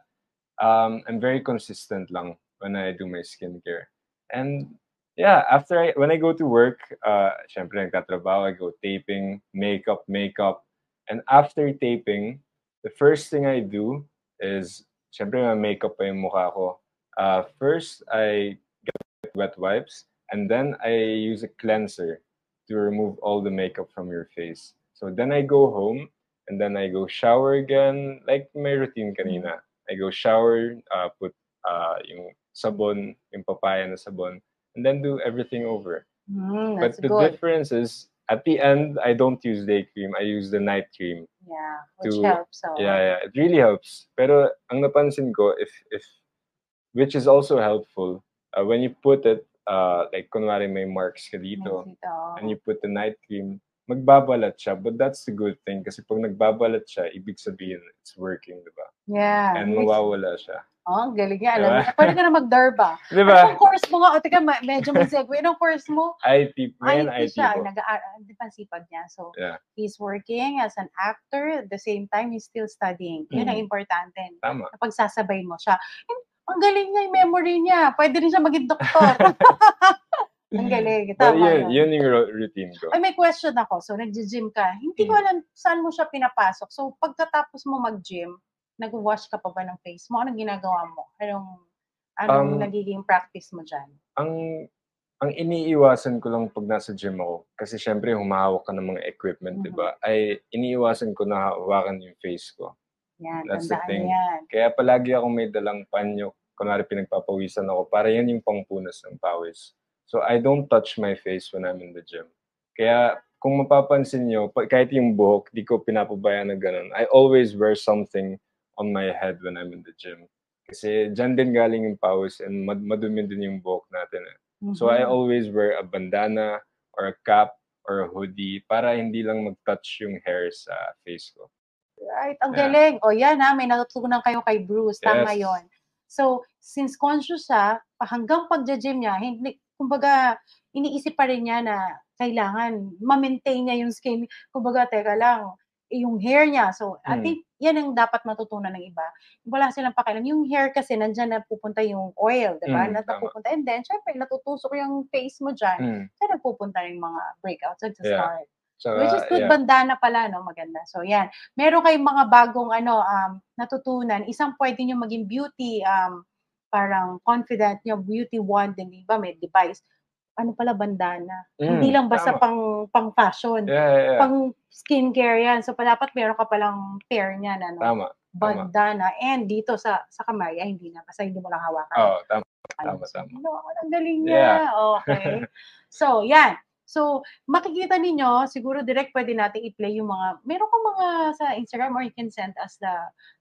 um, I'm very consistent lang when I do my skincare. And yeah, after I, when I go to work, uh, syempre nagtatrabaho, I go taping, makeup, makeup. And after taping, the first thing I do is, syempre may makeup pa yung mukha ko. Uh, first, I get wet wipes, and then I use a cleanser to remove all the makeup from your face. So then I go home, and then I go shower again, like my routine kanina. I go shower, uh, put uh, yung sabon, yung papaya na sabon, and then do everything over. Mm, But the good. difference is, at the end, I don't use day cream. I use the night cream. Yeah, which to- helps. So, Yeah, yeah, it really helps. Pero ang napansin ko, if if which is also helpful, uh, when you put it, uh, like kunwari may marks ka dito, and you put the night cream, magbabalat siya. But that's the good thing kasi pag nagbabalat siya, ibig sabihin it's working, di ba? Yeah. And mawawala siya. Oh, ang galing niya. Alam Diba? Pwede ka na mag-darba. (laughs) Di Anong course mo nga? O, teka, medyo may segue. Anong course mo? (laughs) IT, ngayon IT IT siya. po. Nag di ba ang sipag niya? So, Yeah. he's working as an actor. At the same time, he's still studying. Yun ang Mhm. importante. Tama. Napagsasabay mo siya. And, ang galing niya yung memory niya. Pwede rin siya maging doktor. (laughs) ang galing. But Tama yun, yun. yun yung ro- routine ko. Ay, may question ako. So, nag-gym ka. Hindi ko Mm. alam saan mo siya pinapasok. So, pagkatapos mo mag-gym, nag-wash ka pa ba ng face mo? Anong ginagawa mo? Anong, anong Um, nagiging practice mo dyan? ang ang iniiwasan ko lang pag nasa gym ako, kasi syempre humahawak ka ng mga equipment, di Mhm. ba? Ay iniiwasan ko na hawakan yung face ko. Yan, That's the thing. yan. Kaya palagi ako may dalang panyo, kunwari pinagpapawisan ako, para yan yung pangpunas ng pawis. So I don't touch my face when I'm in the gym. Kaya kung mapapansin nyo, kahit yung buhok, di ko pinapabayaan na ganun. I always wear something on my head when I'm in the gym. Kasi dyan din galing yung pawis and mad- madumi din yung buhok natin. eh. So I Mhm. always wear a bandana or a cap or a hoodie para hindi lang mag-touch yung hair sa face ko. Right, ang Yeah. galing. O yan ha, may natutunan kayo kay Bruce. Tama Yes. yon. So, since conscious siya, hanggang pagja-gym niya, hindi, kumbaga, iniisip pa rin niya na kailangan ma-maintain niya yung skin. Kumbaga, teka lang, yung hair niya. So, I Mm. think yan ang dapat matutunan ng iba. Wala silang pakialam. Yung hair kasi, nandyan na pupunta yung oil, di ba? Mm, napupunta. And then, syempre, natutusok yung face mo dyan. Mm. Kaya nagpupunta yung mga breakouts at Yeah. start. Tsaka, Which is good yeah. bandana pala, no? Maganda. So, yan. Meron kayong mga bagong, ano, um, natutunan. Isang pwede nyo maging beauty, um, parang confident nyo, beauty wand, din, di ba? May device. Ano pala, bandana. Hindi Mm, lang basta tama. pang, pang fashion. Yeah, yeah, yeah. Pang skincare yan. So, pa- dapat meron ka palang pair niyan, ano? Tama. Bandana. And dito sa sa kamay, ay hindi na. Basta hindi mo lang hawakan. Oo, tama. Ayun. tama, So, tama. No, ang galing niya. Okay. (laughs) so, yan. So, makikita ninyo, siguro direct pwede natin i-play yung mga, meron kang mga sa Instagram or you can send us the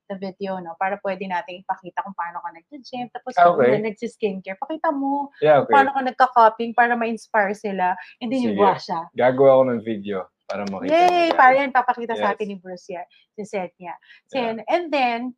the video, no? Para pwede natin ipakita kung paano ka nag-gym, tapos Ah, kung okay. nag-skincare. Pakita mo Yeah, kung okay. paano ka nagka-copying para ma-inspire sila. And then yung Sige. wash siya. Gagawa ko ng video para makita Yay! Para yan, papakita sa Yes. atin ni Bruce yan. Si Seth niya. So, Yeah. And then,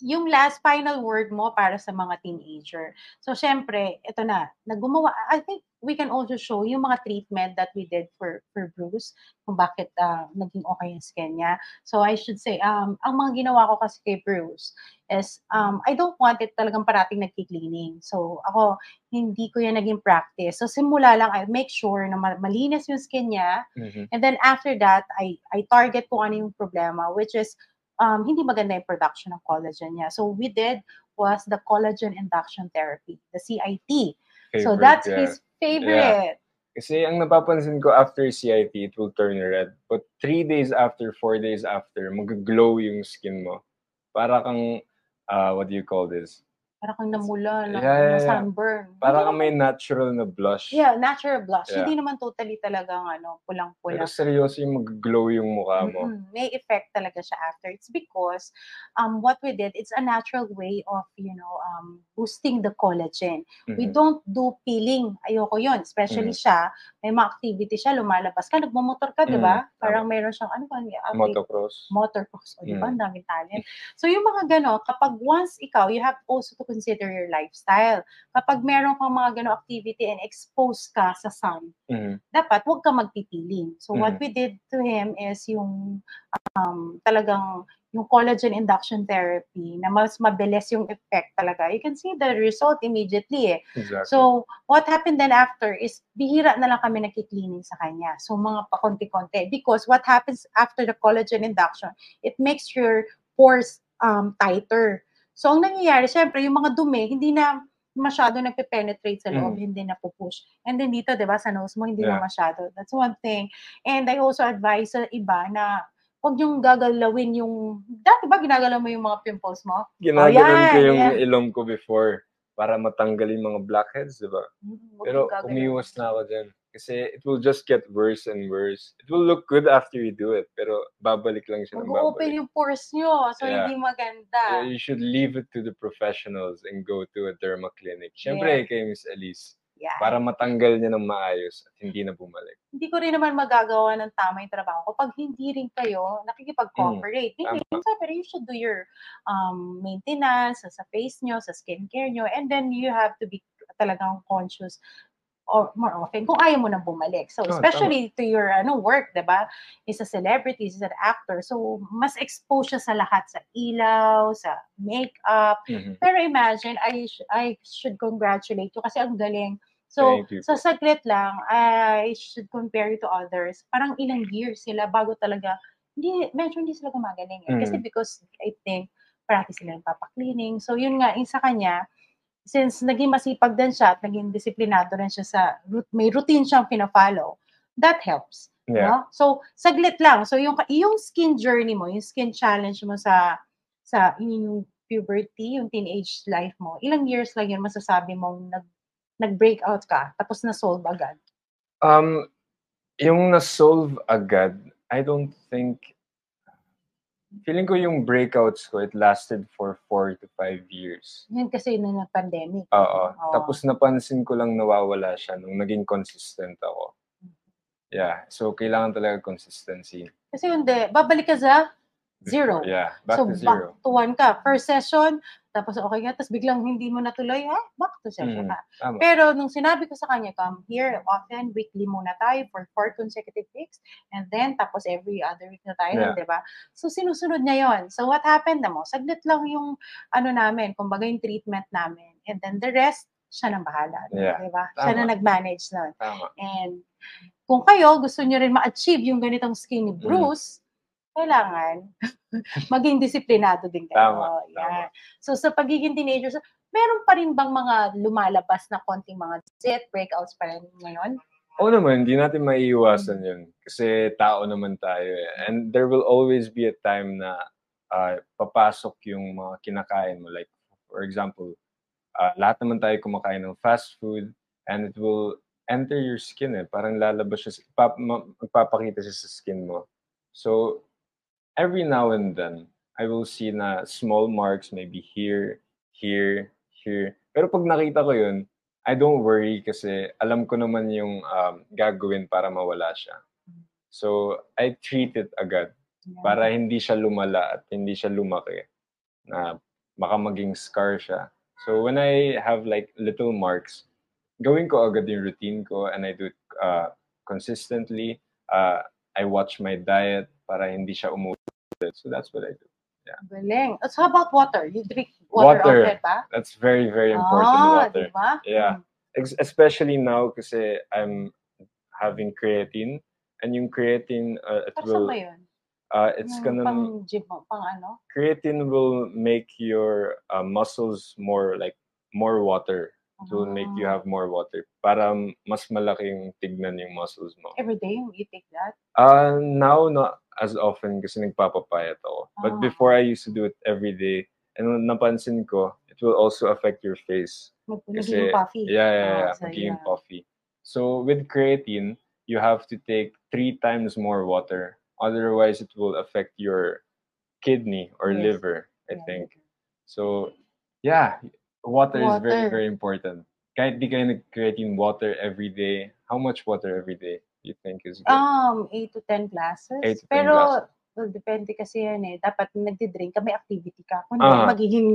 yung last final word mo para sa mga teenager. So, syempre, ito na, naggumawa, I think we can also show yung mga treatment that we did for for Bruce, kung bakit ah, naging okay yung skin niya. So, I should say, um, ang mga ginawa ko kasi kay Bruce is, um, I don't want it talagang parating nagki-cleaning. So, ako, hindi ko yan naging practice. So, simula lang, I make sure na ma- malinis yung skin niya, Mhm. And then after that, I I target kung ano yung problema, which is um, hindi maganda yung production ng collagen niya. So we did was the collagen induction therapy, the CIT. So Favorite, that's yeah. his favorite. Kasi ang napapansin ko after CIT, it will turn red. But three days after, four days after, mag-glow yung skin mo. Para kang, uh, what do you call this? Para kang namula, na, Yeah, yeah, yeah. sunburn. Para kang may natural na blush. Yeah, natural blush. Yeah. Hindi naman totally talagang ano, Pero pulang-pula. seryoso yung mag-glow yung mukha mo. Mm-mm. May effect talaga siya after. It's because um, what we did, it's a natural way of, you know, um, boosting the collagen. We Mhm. don't do peeling. Ayoko yon Especially Mm. siya, may mga activity siya, lumalabas ka, nagmumotor ka, di ba? Mm, tama. Parang mayroon siyang, ano ba? Motocross. motocross. O, di ba? Mm. Ang daming talent. So, yung mga gano, kapag once ikaw, you have also to consider your lifestyle. Kapag meron kang mga gano activity and expose ka sa sun, Mhm. dapat huwag ka magpipiling. So, what Mhm. we did to him is yung um, talagang yung collagen induction therapy na mas mabilis yung effect talaga. You can see the result immediately eh. Exactly. So, what happened then after is bihira na lang kami nagki-cleaning sa kanya. So, mga pakonti-konti. Because what happens after the collagen induction, it makes your pores um, tighter. So, ang nangyayari, syempre, yung mga dumi, hindi na masyado nagpe-penetrate sa loob, Mm. hindi na pupush. And then dito, di ba, sa nose mo, hindi na Yeah. masyado. That's one thing. And I also advise sa iba na huwag yung gagalawin yung, dati ba ginagalaw mo yung mga pimples mo? Ginaganon ko Oh, yan, yung yan. ilong ko before para matanggal yung mga blackheads, di ba? Mm, Pero umiwas na ako dyan. Kasi it will just get worse and worse. It will look good after you do it, pero babalik lang siya ng babalik. yung pores nyo. So, Yeah. hindi maganda. Yeah, you should leave it to the professionals and go to a derma clinic. Siyempre, kay Miss Elise. Yeah. Para matanggal niya ng maayos at hindi na bumalik. hindi ko rin naman magagawa ng tama yung trabaho ko pag hindi rin kayo nakikipag-cooperate. Hindi, Mm, tama. siyempre, you should do your um, maintenance sa face nyo, sa skincare nyo, and then you have to be talagang conscious or more often kung ayaw mo nang bumalik. So, Oh, especially to your ano work, 'di ba? Is a celebrity, is an actor. So, mas exposed siya sa lahat sa ilaw, sa makeup, Mhm. pero imagine, I, sh- I should congratulate you kasi ang galing. So, sa po. saglit lang, I should compare you to others. Parang ilang years sila bago talaga, hindi, medyo hindi sila gumagaling. Eh. Kasi Mm. because I think, parati sila nagpapaklining. So, yun nga, yung sa kanya, since naging masipag din siya at naging disiplinado rin siya sa, may routine siyang pina-follow, that helps. Yeah. No? So, saglit lang. So, yung, yung skin journey mo, yung skin challenge mo sa, sa yung puberty, yung teenage life mo, ilang years lang yun masasabi mong nag, nag-breakout ka, tapos na-solve agad. Um, yung na-solve agad, I don't think, feeling ko yung breakouts ko, it lasted for four to five years. Yan kasi na nag-pandemic. Oo. Oo. Tapos napansin ko lang nawawala siya nung naging consistent ako. Yeah. So, kailangan talaga consistency. Kasi hindi, babalik ka sa zero. Yeah. Back so, to zero. back to one ka. First session, tapos okay nga, tapos biglang hindi mo natuloy, ha? Back to session. Tama. Pero nung sinabi ko sa kanya, come here often, weekly muna tayo for four consecutive weeks, and then tapos every other week na tayo, Yeah. di ba? So sinusunod niya yon. So what happened na mo? Saglit lang yung ano namin, kumbaga yung treatment namin. And then the rest, siya nang bahala. Yeah. Di ba? Siya na nag-manage nun. Tama. And kung kayo gusto nyo rin ma-achieve yung ganitong skin ni Mm. Kailangan (laughs) maging disiplinado din kayo. Tama, Yan. So sa pagiging teenagers, meron pa rin bang mga lumalabas na konting mga zit, breakouts pa rin ngayon? Oo naman, hindi natin maiiwasan yun. Kasi tao naman tayo eh. And there will always be a time na ah, papasok yung mga kinakain mo. Like, for example, ah, lahat naman tayo kumakain ng fast food and it will enter your skin eh. Parang lalabas siya, magpapakita siya sa skin mo. So, every now and then, I will see na small marks maybe here, here, here. Pero pag nakita ko yun, I don't worry kasi alam ko naman yung um, gagawin para mawala siya. So, I treat it agad Yan. para hindi siya lumala at hindi siya lumaki na baka maging scar siya. So, when I have like little marks, gawin ko agad yung routine ko and I do it uh, consistently. Uh, I watch my diet para hindi siya umulit. So, that's what I do. Galing. So how about water? You drink water, Water. outlet ba? That's very, very important, ah, water. di ba? Yeah. Ex- especially now kasi I'm having creatine and yung creatine uh, it Para will? Uh, it's Yung gonna pang gym pang ano? creatine will make your uh, muscles more like more water. Will make you Ah. have more water para mas malaking tignan yung muscles mo. Every day you take that? Uh, now, not as often kasi nagpapapayat ako. But Ah. before, I used to do it every day. And napansin ko, it will also affect your face. Mag- Kasi, Nagiging puffy? Yeah, yeah, Ah, yeah. so magiging yeah. puffy. So with creatine, you have to take three times more water. Otherwise, it will affect your kidney or Yes. liver, I Yeah. think. So, yeah, water, is very, Water. very important. Kahit di kayo nag-creatine water every day, how much water every day you think is good? Um, 8 to 10 glasses. Eight to 10 Pero, glasses. well, depende kasi yan eh. Dapat nagdi-drink ka, may activity ka. Kung hindi, magiging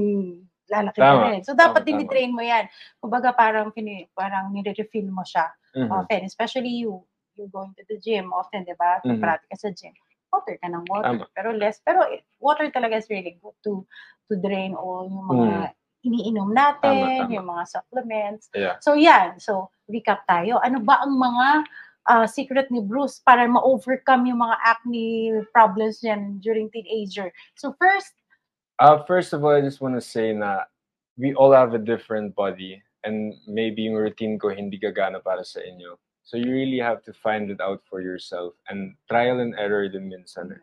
lalaki Tama, ka rin. So, dapat tama, dinidrain mo yan. Kumbaga, parang, pini, parang nire-refill mo siya Mhm. often. Especially you, you're going to the gym often, di ba? Mhm. Parati ka sa gym. Water ka ng water. Tama. Pero less. Pero water talaga is really good to to drain all yung mga iniinom natin, Mm. tama. yung mga supplements. Yeah. So yan, so recap tayo. Ano ba ang mga ah, secret ni Bruce para ma-overcome yung mga acne problems niyan during teenager? So first, Uh, first of all, I just want to say na we all have a different body and maybe yung routine ko hindi gagana para sa inyo. So you really have to find it out for yourself and trial and error din minsan. eh.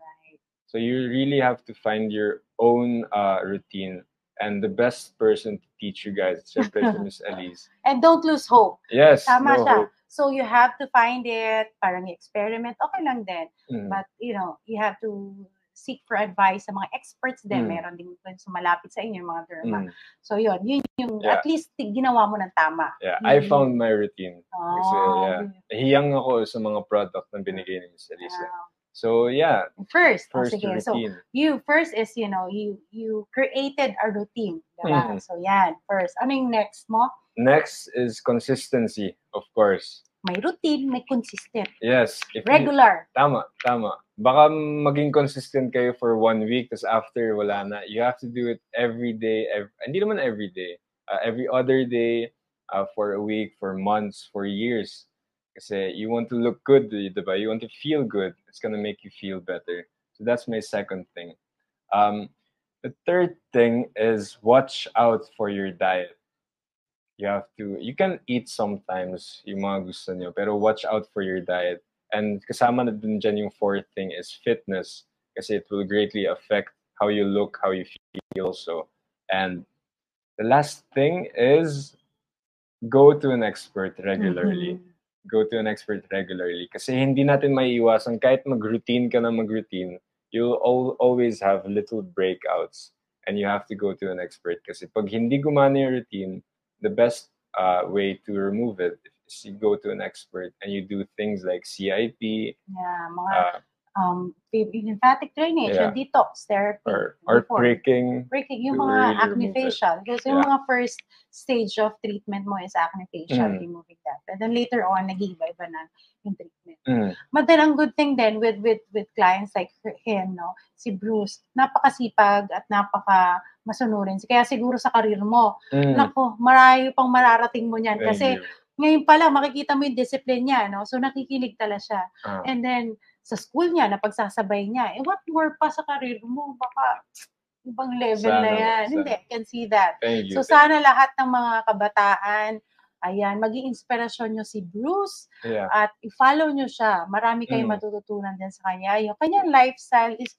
So you really have to find your own uh, routine and the best person to teach you guys, (laughs) syempre si Miss Elise. and don't lose hope. Yes, Tama no siya. hope. So you have to find it, parang experiment, okay lang din. Mm. But, you know, you have to seek for advice sa mga experts din. Mm. Meron din dun sa inyo, mga derma. Mm. So yun, yun yung, Yeah. at least ginawa mo ng tama. Yeah, I Mm. found my routine. Kasi, Oh, yeah, hiyang ako sa mga product na binigay ni Miss Elise. wow. So, yeah, First, oh, first sige. So, you first is, you know, you you created a routine. Diba? Mhm. So, yan. First. Ano yung next mo? Next is consistency, of course. May routine, may consistent. Yes. If you- Regular. tama, tama. Baka maging consistent kayo for one week, tapos after, wala na. You have to do it every day. Every, hindi naman every day. Uh, every other day, uh, for a week, for months, for years. Kasi you want to look good? You want to feel good. It's gonna make you feel better. So that's my second thing. Um, the third thing is watch out for your diet. You have to, you can eat sometimes yung mga gusto nyo, pero watch out for your diet. And kasama na din dyan fourth thing is fitness kasi it will greatly affect how you look, how you feel so And the last thing is go to an expert regularly. Mhm. Go to an expert regularly. Kasi hindi natin maiiwasan kahit mag-routine ka na mag-routine, you'll al- always have little breakouts and you have to go to an expert. Kasi pag hindi gumana yung routine, the best uh, way to remove it is you go to an expert and you do things like CIP, Yeah, mga uh, um, lymphatic drainage, Yeah. and detox therapy. or or before. pricking. breaking yung mga acne facial. Kasi yung Yeah. mga first stage of treatment mo is acne facial, Mm. removing that. And then later on, nag-iiba-iba na yung treatment. Mm, But then, ang good thing then with with with clients like him, no, si Bruce, napakasipag at napaka masunurin. Kaya siguro sa karir mo, mm, nako, marayo pang mararating mo niyan. thank Kasi you. ngayon pa lang, makikita mo yung discipline niya, no? So, nakikinig tala siya. Ah, And then, sa school niya, napagsasabay niya, eh, what more pa sa karir mo? Baka, ibang level na Sana, yan. sana. Hindi, I can see that. thank you. So, thank sana lahat ng mga kabataan, ayan, maging inspirasyon nyo si Bruce you. Yeah. at i-follow nyo siya. Marami kayong Mm. matututunan din sa kanya. Yung kanyang lifestyle is,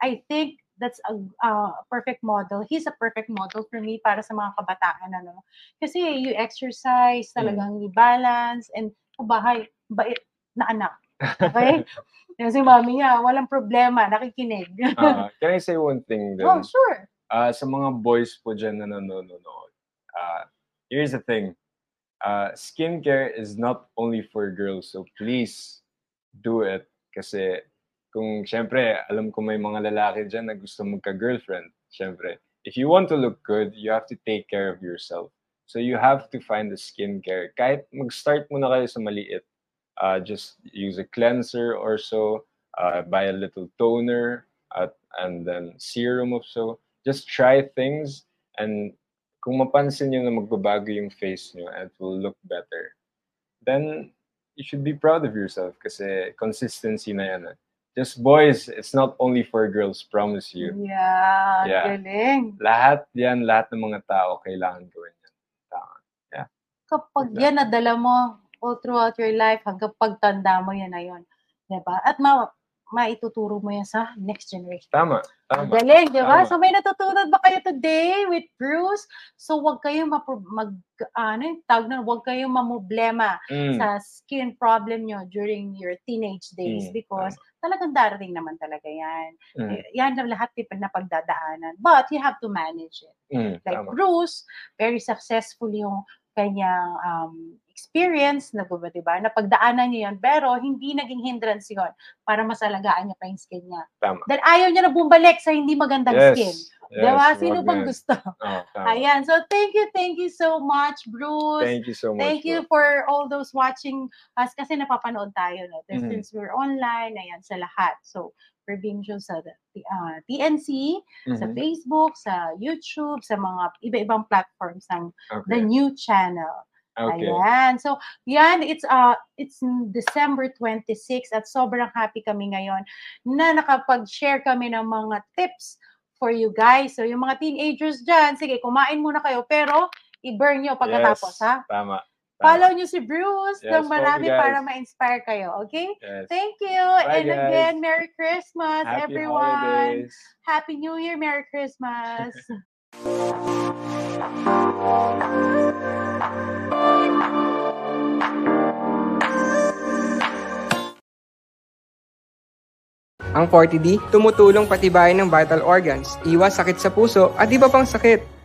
I think, that's a uh, perfect model. He's a perfect model for me para sa mga kabataan. Ano? Kasi you exercise, Mm. talagang balance, and sa bahay, bait na anak. Okay? (laughs) Kasi mami niya, walang problema, nakikinig. Uh, (laughs) can I say one thing then? oh, sure. Uh, sa mga boys po dyan na nanonood, uh, here's the thing. Uh, skincare is not only for girls, so please do it. Kasi kung syempre, alam ko may mga lalaki dyan na gusto magka-girlfriend. Syempre, if you want to look good, you have to take care of yourself. So you have to find the skincare. Kahit mag-start muna kayo sa maliit. Uh, just use a cleanser or so, uh, buy a little toner, at, and then serum of so. Just try things and kung mapansin nyo na magbabago yung face nyo and it will look better, then you should be proud of yourself kasi consistency na yan. eh. just boys. It's not only for girls, promise you. Yeah, Yeah. galing. Lahat yan, lahat ng mga tao kailangan gawin yan. Tama. Kapag Exactly. yan nadala mo all throughout your life, hanggang pagtanda mo yan na yun. Diba? At ma maituturo mo yan sa next generation. Tama. Tama. Galing, di ba? Tama. So may natutunan ba kayo today with Bruce? So wag kayong mapro- mag, ano yung tawag na, wag kayong mamoblema Mm. sa skin problem nyo during your teenage days Mm, because talagang darating naman talaga yan. Mm. Eh, Yan ang lahat na pagdadaanan. But you have to manage it. Mm. Like Tama. Bruce, very successful yung kanyang um, experience, na ba, diba? Napagdaanan niya yun, pero hindi naging hindrance yun para masalagaan niya pa yung skin niya. Tama. Dahil ayaw niya na bumalik sa hindi magandang skin. Yes. Diba? yes, Sino bang yan. gusto? Oh, tama. Ayan. So, thank you, thank you so much, Bruce. Thank you so much. Thank you for all those watching us kasi napapanood tayo no? Mhm. since we're online, ayan, sa lahat. So, we're being shown sa uh, TNC, sa Mhm. Facebook, sa YouTube, sa mga iba-ibang platforms ng the Okay. new channel. Okay. Ayan. So, yan, it's uh it's December 26 at sobrang happy kami ngayon na nakapag-share kami ng mga tips for you guys. So, yung mga teenagers dyan, sige, kumain muna kayo, pero i-burn nyo pagkatapos, Yes, ha? Tama. tama. Follow nyo si Bruce Yes, ng marami para ma-inspire kayo, okay? Yes. Thank you. Bye, and guys. again, Merry Christmas, Happy everyone. holidays. Happy New Year, Merry Christmas. (laughs) Ang 40D tumutulong patibayin ng vital organs, iwas sakit sa puso at iba pang sakit.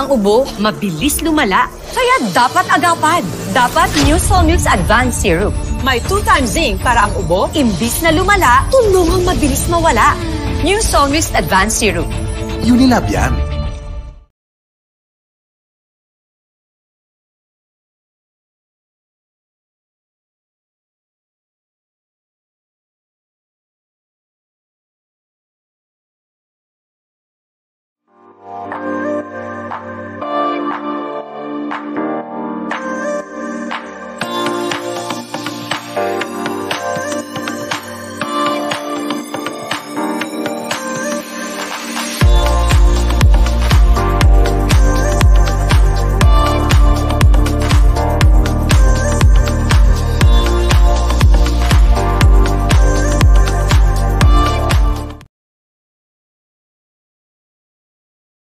Ang ubo, mabilis lumala. Kaya dapat agapan. Dapat New Solmux Advanced Syrup. May 2 times zinc para ang ubo, imbis na lumala, tulungang mabilis mawala. New Solmux Advanced Syrup. Unilab yan.